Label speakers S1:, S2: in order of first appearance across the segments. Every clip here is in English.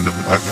S1: Of bagay. Uh,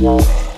S1: Yeah.